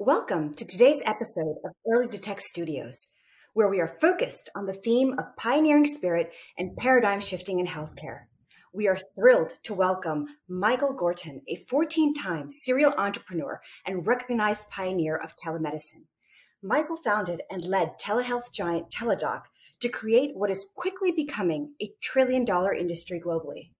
Welcome to today's episode of Early Detect Studios, where we are focused on the theme of pioneering spirit and paradigm shifting in healthcare. We are thrilled to welcome Michael Gorton, a 14 time serial entrepreneur and recognized pioneer of telemedicine. Michael founded and led telehealth giant Teladoc to create what is quickly becoming a trillion dollar industry globally.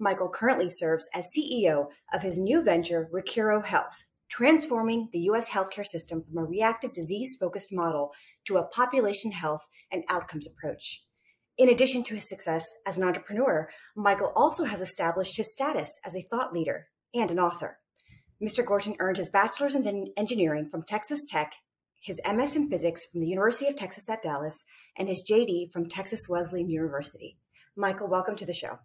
Michael currently serves as CEO of his new venture, Recuro Health, transforming the U.S. healthcare system from a reactive disease focused model to a population health and outcomes approach. In addition to his success as an entrepreneur, Michael also has established his status as a thought leader and an author. Mr. Gorton earned his bachelor's in engineering from Texas Tech, his MS in physics from the University of Texas at Dallas, and his JD from Texas Wesleyan University. Michael, welcome to the show.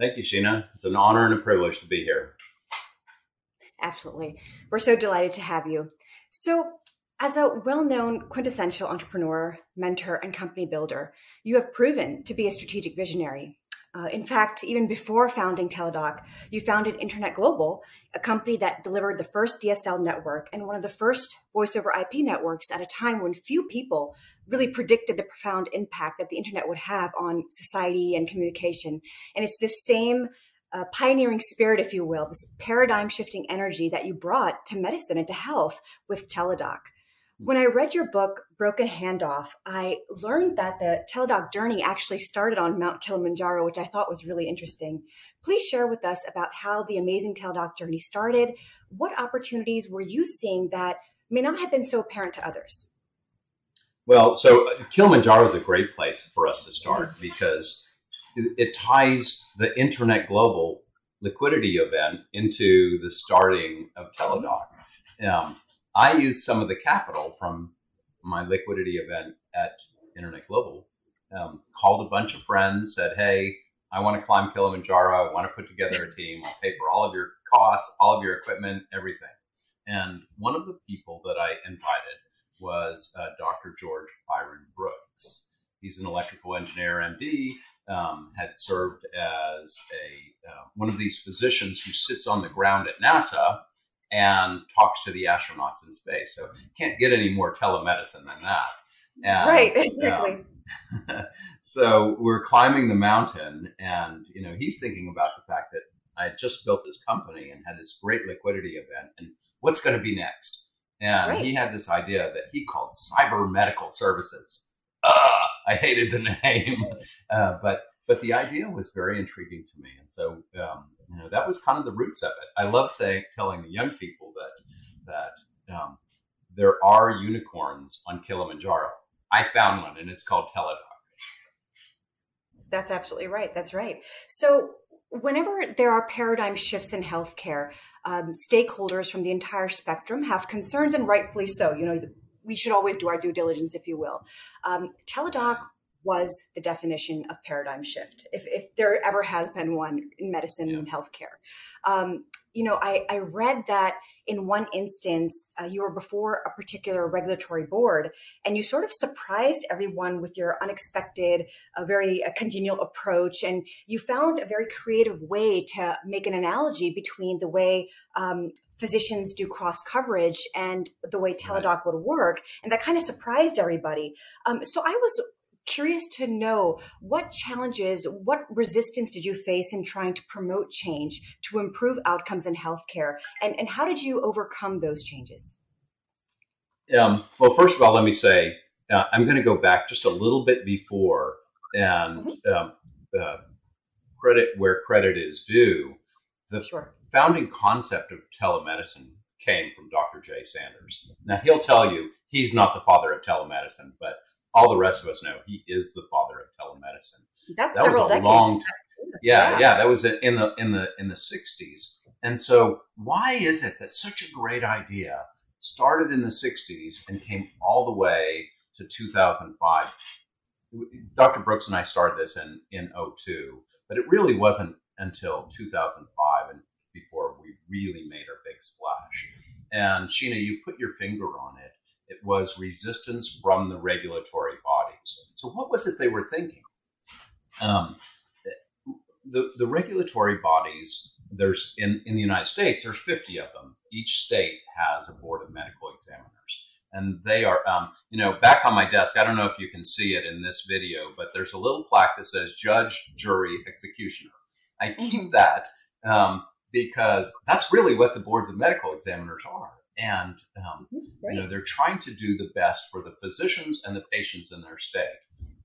Thank you, Sheena. It's an honor and a privilege to be here. Absolutely. We're so delighted to have you. So, as a well known quintessential entrepreneur, mentor, and company builder, you have proven to be a strategic visionary. Uh, in fact, even before founding Teladoc, you founded Internet Global, a company that delivered the first DSL network and one of the first voice over IP networks at a time when few people really predicted the profound impact that the internet would have on society and communication. And it's this same uh, pioneering spirit, if you will, this paradigm shifting energy that you brought to medicine and to health with Teladoc. When I read your book, Broken Handoff, I learned that the Teladoc journey actually started on Mount Kilimanjaro, which I thought was really interesting. Please share with us about how the amazing Teladoc journey started. What opportunities were you seeing that may not have been so apparent to others? Well, so uh, Kilimanjaro is a great place for us to start because it ties the Internet Global liquidity event into the starting of Teladoc. Um, I used some of the capital from my liquidity event at Internet Global, um, called a bunch of friends, said, Hey, I want to climb Kilimanjaro. I want to put together a team. I'll pay for all of your costs, all of your equipment, everything. And one of the people that I invited was uh, Dr. George Byron Brooks. He's an electrical engineer, MD, um, had served as a uh, one of these physicians who sits on the ground at NASA and talks to the astronauts in space. So can't get any more telemedicine than that. And, right, exactly. Um, so we're climbing the mountain, and you know he's thinking about the fact that I had just built this company and had this great liquidity event, and what's going to be next? And right. he had this idea that he called cyber medical services. Uh, I hated the name, uh, but but the idea was very intriguing to me, and so um, you know that was kind of the roots of it. I love saying telling the young people that that um, there are unicorns on Kilimanjaro. I found one, and it's called Teladoc. That's absolutely right. That's right. So whenever there are paradigm shifts in healthcare, um, stakeholders from the entire spectrum have concerns, and rightfully so. You know, we should always do our due diligence, if you will. Um, Teladoc was the definition of paradigm shift, if, if there ever has been one in medicine yeah. and healthcare. Um, you know, I, I read that in one instance, uh, you were before a particular regulatory board and you sort of surprised everyone with your unexpected, a very a congenial approach. And you found a very creative way to make an analogy between the way um, physicians do cross coverage and the way Teladoc right. would work. And that kind of surprised everybody. Um, so I was curious to know what challenges, what resistance did you face in trying to promote change to improve outcomes in healthcare? And, and how did you overcome those changes? Um, well, first of all, let me say uh, I'm going to go back just a little bit before and mm-hmm. um, uh, credit where credit is due. The sure. founding concept of telemedicine came from Dr. Jay Sanders. Now, he'll tell you he's not the father of telemedicine, but all the rest of us know he is the father of telemedicine. That's that was a decades. long yeah, yeah, yeah, that was in the in the in the 60s. And so why is it that such a great idea started in the 60s and came all the way to 2005? Dr. Brooks and I started this in in 02, but it really wasn't until 2005 and before we really made our big splash. And Sheena, you put your finger on it it was resistance from the regulatory bodies. So, what was it they were thinking? Um, the, the regulatory bodies there's in, in the United States, there's 50 of them. Each state has a board of medical examiners. And they are, um, you know, back on my desk. I don't know if you can see it in this video, but there's a little plaque that says judge, jury, executioner. I keep that um, because that's really what the boards of medical examiners are. And, um, you know, they're trying to do the best for the physicians and the patients in their state.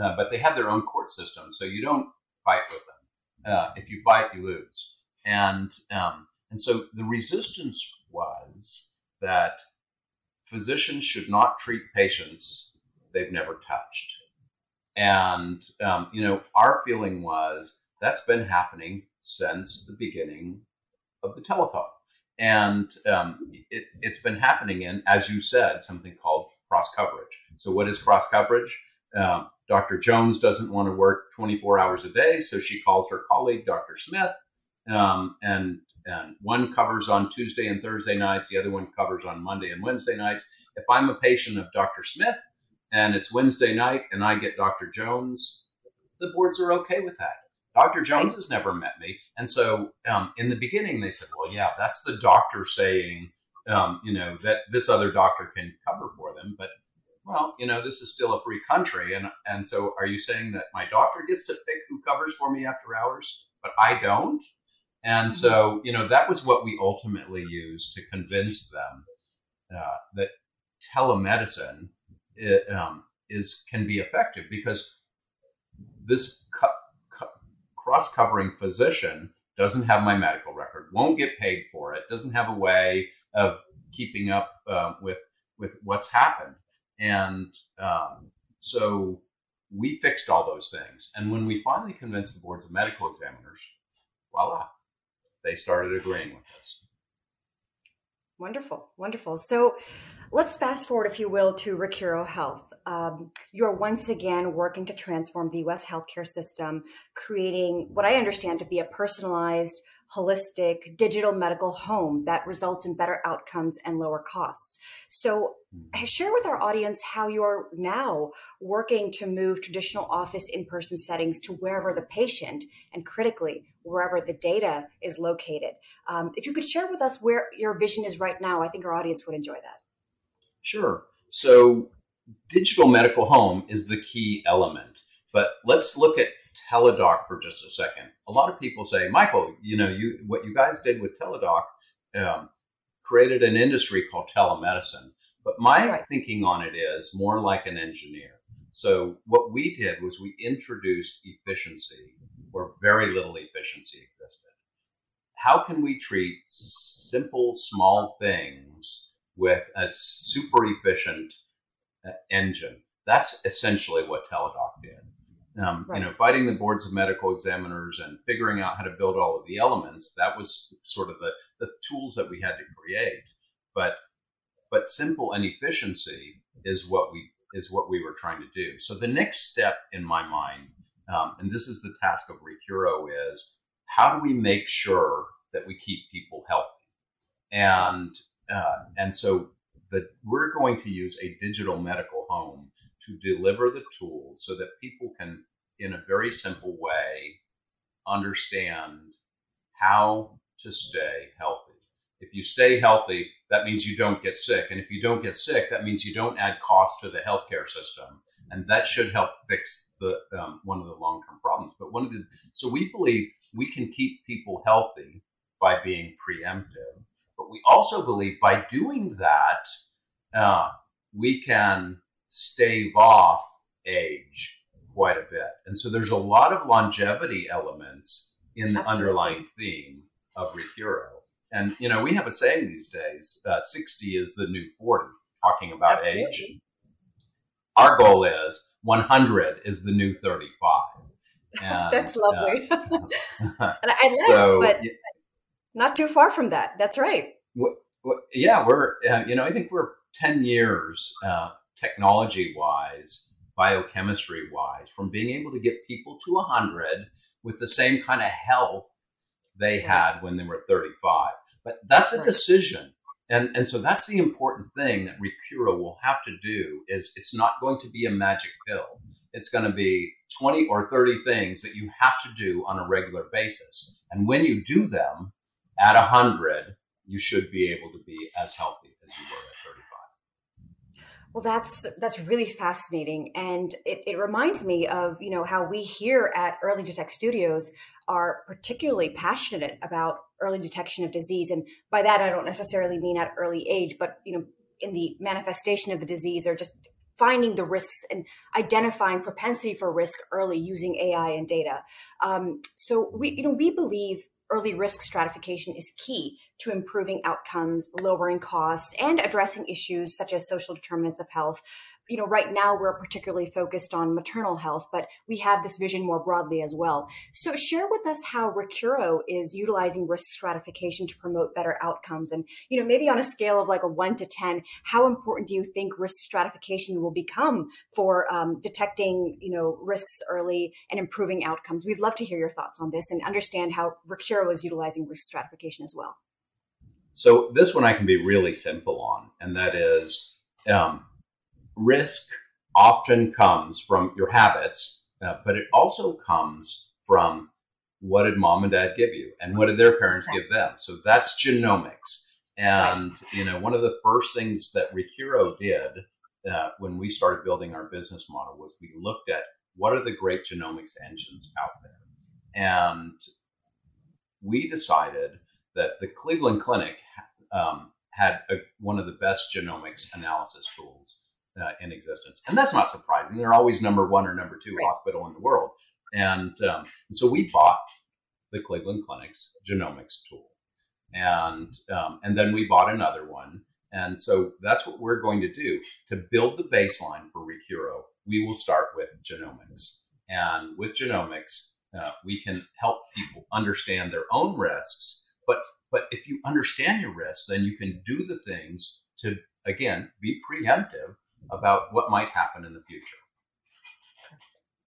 Uh, but they have their own court system, so you don't fight with them. Uh, if you fight, you lose. And, um, and so the resistance was that physicians should not treat patients they've never touched. And, um, you know, our feeling was that's been happening since the beginning of the telephone. And um, it, has been happening in, as you said, something called cross coverage. So, what is cross coverage? Um, Dr. Jones doesn't want to work 24 hours a day, so she calls her colleague, Dr. Smith, um, and and one covers on Tuesday and Thursday nights, the other one covers on Monday and Wednesday nights. If I'm a patient of Dr. Smith and it's Wednesday night and I get Dr. Jones, the boards are okay with that. Dr. Jones has never met me. And so um, in the beginning, they said, well, yeah, that's the doctor saying, um, you know, that this other doctor can cover for them. But, well, you know, this is still a free country. And, and so are you saying that my doctor gets to pick who covers for me after hours, but I don't? And mm-hmm. so, you know, that was what we ultimately used to convince them uh, that telemedicine it, um, is can be effective because this cross covering physician doesn't have my medical record, won't get paid for it, doesn't have a way of keeping up uh, with with what's happened, and um, so we fixed all those things. And when we finally convinced the boards of medical examiners, voila, they started agreeing with us. Wonderful, wonderful. So let's fast forward, if you will, to Recuro Health. Um, you're once again working to transform the U.S. healthcare system, creating what I understand to be a personalized holistic digital medical home that results in better outcomes and lower costs. So, hmm. share with our audience how you're now working to move traditional office in person settings to wherever the patient and critically wherever the data is located. Um, if you could share with us where your vision is right now, I think our audience would enjoy that. Sure. So, digital medical home is the key element. But let's look at Teladoc for just a second. A lot of people say, Michael, you know, you what you guys did with Teladoc um, created an industry called telemedicine. But my thinking on it is more like an engineer. So what we did was we introduced efficiency where very little efficiency existed. How can we treat simple, small things with a super efficient uh, engine? That's essentially what Teladoc did. Um, right. You know, fighting the boards of medical examiners and figuring out how to build all of the elements. That was sort of the, the tools that we had to create. But but simple and efficiency is what we is what we were trying to do. So the next step in my mind, um, and this is the task of Recuro, is how do we make sure that we keep people healthy? And uh, and so that we're going to use a digital medical home to deliver the tools so that people can, in a very simple way, understand how to stay healthy. If you stay healthy, that means you don't get sick. And if you don't get sick, that means you don't add cost to the healthcare system. And that should help fix the um, one of the long term problems. But one of the so we believe we can keep people healthy by being preemptive. But we also believe by doing that, uh, we can stave off age quite a bit. And so there's a lot of longevity elements in the Absolutely. underlying theme of Recuro. And, you know, we have a saying these days uh, 60 is the new 40, talking about Absolutely. age. Our goal is 100 is the new 35. And, That's lovely. Uh, so, and I laugh, so, but yeah. Not too far from that. That's right. Well, yeah, we're, uh, you know, I think we're 10 years uh, technology wise, biochemistry wise, from being able to get people to 100 with the same kind of health they had when they were 35. But that's a decision. And, and so that's the important thing that Recuro will have to do is it's not going to be a magic pill. It's going to be 20 or 30 things that you have to do on a regular basis. And when you do them, at 100, you should be able to be as healthy as you were at 35. Well, that's that's really fascinating, and it, it reminds me of you know how we here at Early Detect Studios are particularly passionate about early detection of disease, and by that I don't necessarily mean at early age, but you know in the manifestation of the disease or just finding the risks and identifying propensity for risk early using AI and data. Um, so we you know we believe early risk stratification is key to improving outcomes, lowering costs, and addressing issues such as social determinants of health, you know, right now we're particularly focused on maternal health, but we have this vision more broadly as well. So share with us how Recuro is utilizing risk stratification to promote better outcomes. And, you know, maybe on a scale of like a one to 10, how important do you think risk stratification will become for um, detecting, you know, risks early and improving outcomes? We'd love to hear your thoughts on this and understand how Recuro is utilizing risk stratification as well. So this one I can be really simple on, and that is, um, risk often comes from your habits, uh, but it also comes from what did mom and dad give you and what did their parents give them. So that's genomics. And, you know, one of the first things that Recuro did uh, when we started building our business model was we looked at what are the great genomics engines out there. And we decided that the Cleveland Clinic um, had a, one of the best genomics analysis tools uh, in existence. And that's not surprising. They're always number one or number two right. hospital in the world. And, um, and, so we bought the Cleveland Clinic's genomics tool. And, um, and then we bought another one. And so that's what we're going to do. To build the baseline for Recuro, we will start with genomics. And with genomics, uh, we can help people understand their own risks. But, but if you understand your risks, then you can do the things to, again, be preemptive about what might happen in the future.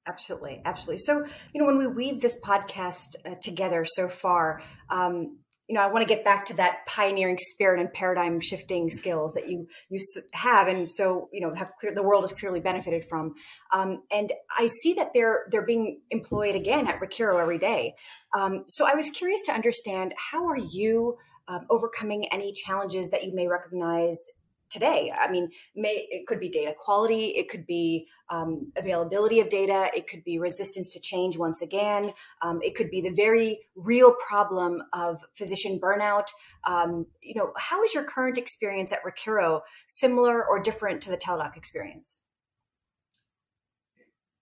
Absolutely, absolutely. So, you know, when we weave this podcast uh, together so far, um, you know, I want to get back to that pioneering spirit and paradigm shifting skills that you you have, and so you know, have clear, the world has clearly benefited from. Um, and I see that they're they're being employed again at Recuro every day. Um, so I was curious to understand how are you um, overcoming any challenges that you may recognize today. I mean, may, it could be data quality, it could be um, availability of data, it could be resistance to change once again, um, it could be the very real problem of physician burnout. Um, you know, how is your current experience at Recuro similar or different to the Teladoc experience?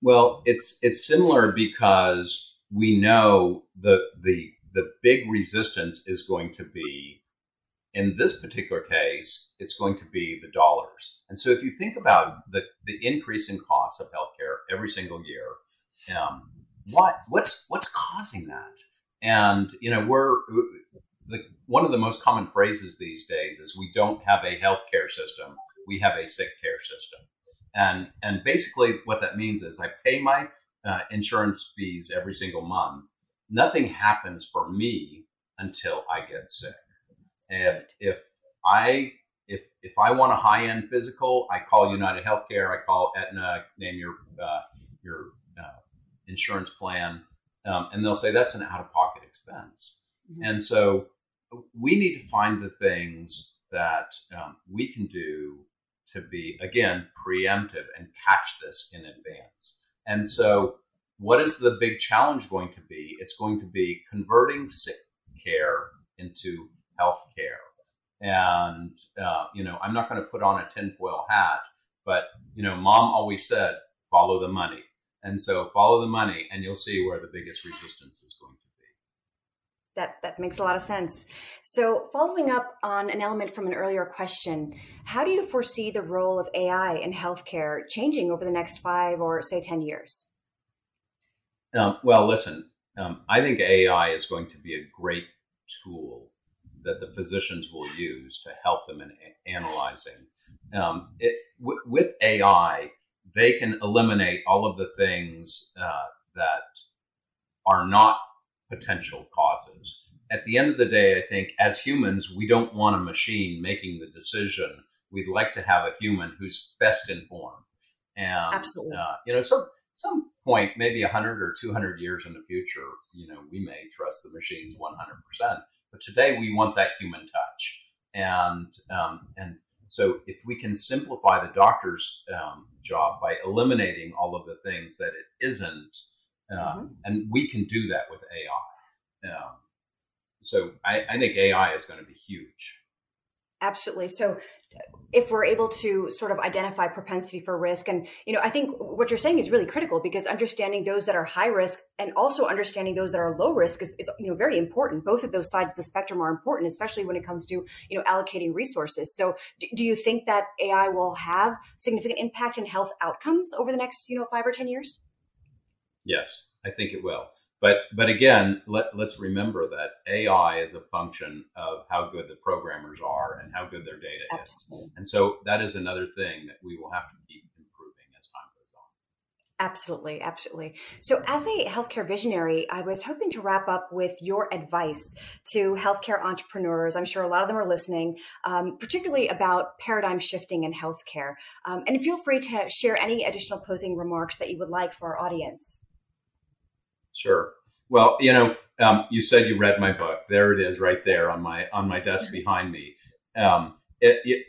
Well, it's it's similar because we know the the the big resistance is going to be in this particular case, it's going to be the dollars. And so if you think about the, the increase in costs of healthcare every single year, um, what what's what's causing that? And you know, we're the one of the most common phrases these days is we don't have a healthcare system, we have a sick care system. And and basically what that means is I pay my uh, insurance fees every single month. Nothing happens for me until I get sick. If if I if if I want a high end physical, I call United Healthcare. I call Aetna. Name your uh, your uh, insurance plan, um, and they'll say that's an out of pocket expense. Mm-hmm. And so we need to find the things that um, we can do to be again preemptive and catch this in advance. And so, what is the big challenge going to be? It's going to be converting sick care into healthcare. And, uh, you know, I'm not going to put on a tinfoil hat, but, you know, mom always said, follow the money. And so follow the money and you'll see where the biggest resistance is going to be. That, that makes a lot of sense. So, following up on an element from an earlier question, how do you foresee the role of AI in healthcare changing over the next five or, say, 10 years? Um, well, listen, um, I think AI is going to be a great tool that the physicians will use to help them in analyzing. Um, it, w- with AI, they can eliminate all of the things uh, that are not potential causes. At the end of the day, I think as humans, we don't want a machine making the decision. We'd like to have a human who's best informed. And Absolutely. Uh, you know, some some point, maybe 100 or 200 years in the future, you know, we may trust the machines 100%. But today we want that human touch. And, um, and so if we can simplify the doctor's um, job by eliminating all of the things that it isn't, uh, mm-hmm. and we can do that with AI. Um, so I, I think AI is going to be huge. Absolutely. So if we're able to sort of identify propensity for risk. And you know i think what you're saying is really critical because understanding those that are high risk and also understanding those that are low risk is, is, you know very important. Both of those sides of the spectrum are important especially when it comes to you know allocating resources. So do, do you think that ai will have significant impact in health outcomes over the next you know five or ten years? Yes i think it will but but again, let, let's remember that AI is a function of how good the programmers are and how good their data Absolutely. is. And so that is another thing that we will have to keep improving as time goes on. Absolutely, absolutely. So, as a healthcare visionary, I was hoping to wrap up with your advice to healthcare entrepreneurs. I'm sure a lot of them are listening, um, particularly about paradigm shifting in healthcare. Um, and feel free to share any additional closing remarks that you would like for our audience. Sure. Well, you know, um, you said you read my book. There it is, right there on my on my desk behind me. Um, it, it,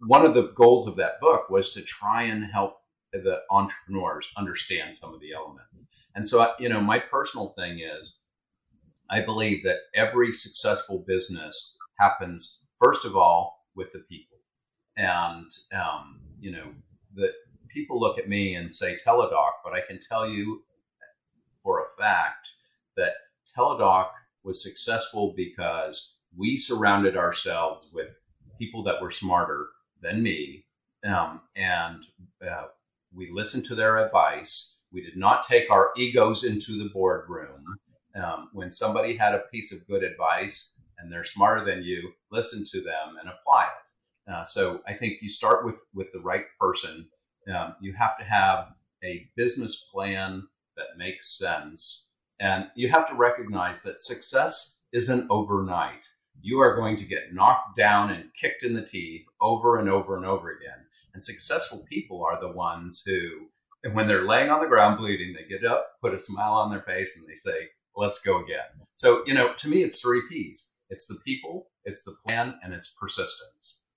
one of the goals of that book was to try and help the entrepreneurs understand some of the elements. And so, you know, my personal thing is, I believe that every successful business happens first of all with the people, and um, you know, that people look at me and say Teladoc, but I can tell you for a fact that Teladoc was successful because we surrounded ourselves with people that were smarter than me, um, and uh, we listened to their advice. We did not take our egos into the boardroom. Um, when somebody had a piece of good advice and they're smarter than you, listen to them and apply it. Uh, so I think you start with with the right person. Um, you have to have a business plan that makes sense. And you have to recognize that success isn't overnight. You are going to get knocked down and kicked in the teeth over and over and over again. And successful people are the ones who, when they're laying on the ground bleeding, they get up, put a smile on their face, and they say, let's go again. So, you know, to me, it's three P's it's the people, it's the plan, and it's persistence.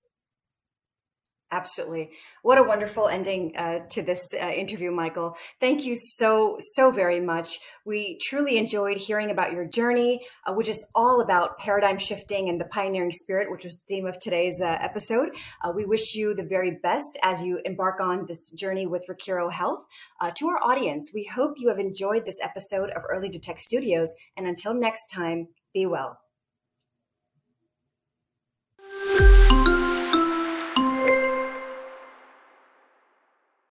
Absolutely. What a wonderful ending uh, to this uh, interview, Michael. Thank you so, so very much. We truly enjoyed hearing about your journey, uh, which is all about paradigm shifting and the pioneering spirit, which was the theme of today's uh, episode. Uh, we wish you the very best as you embark on this journey with Recuro Health. Uh, to our audience, we hope you have enjoyed this episode of Early Detect Studios. And until next time, be well.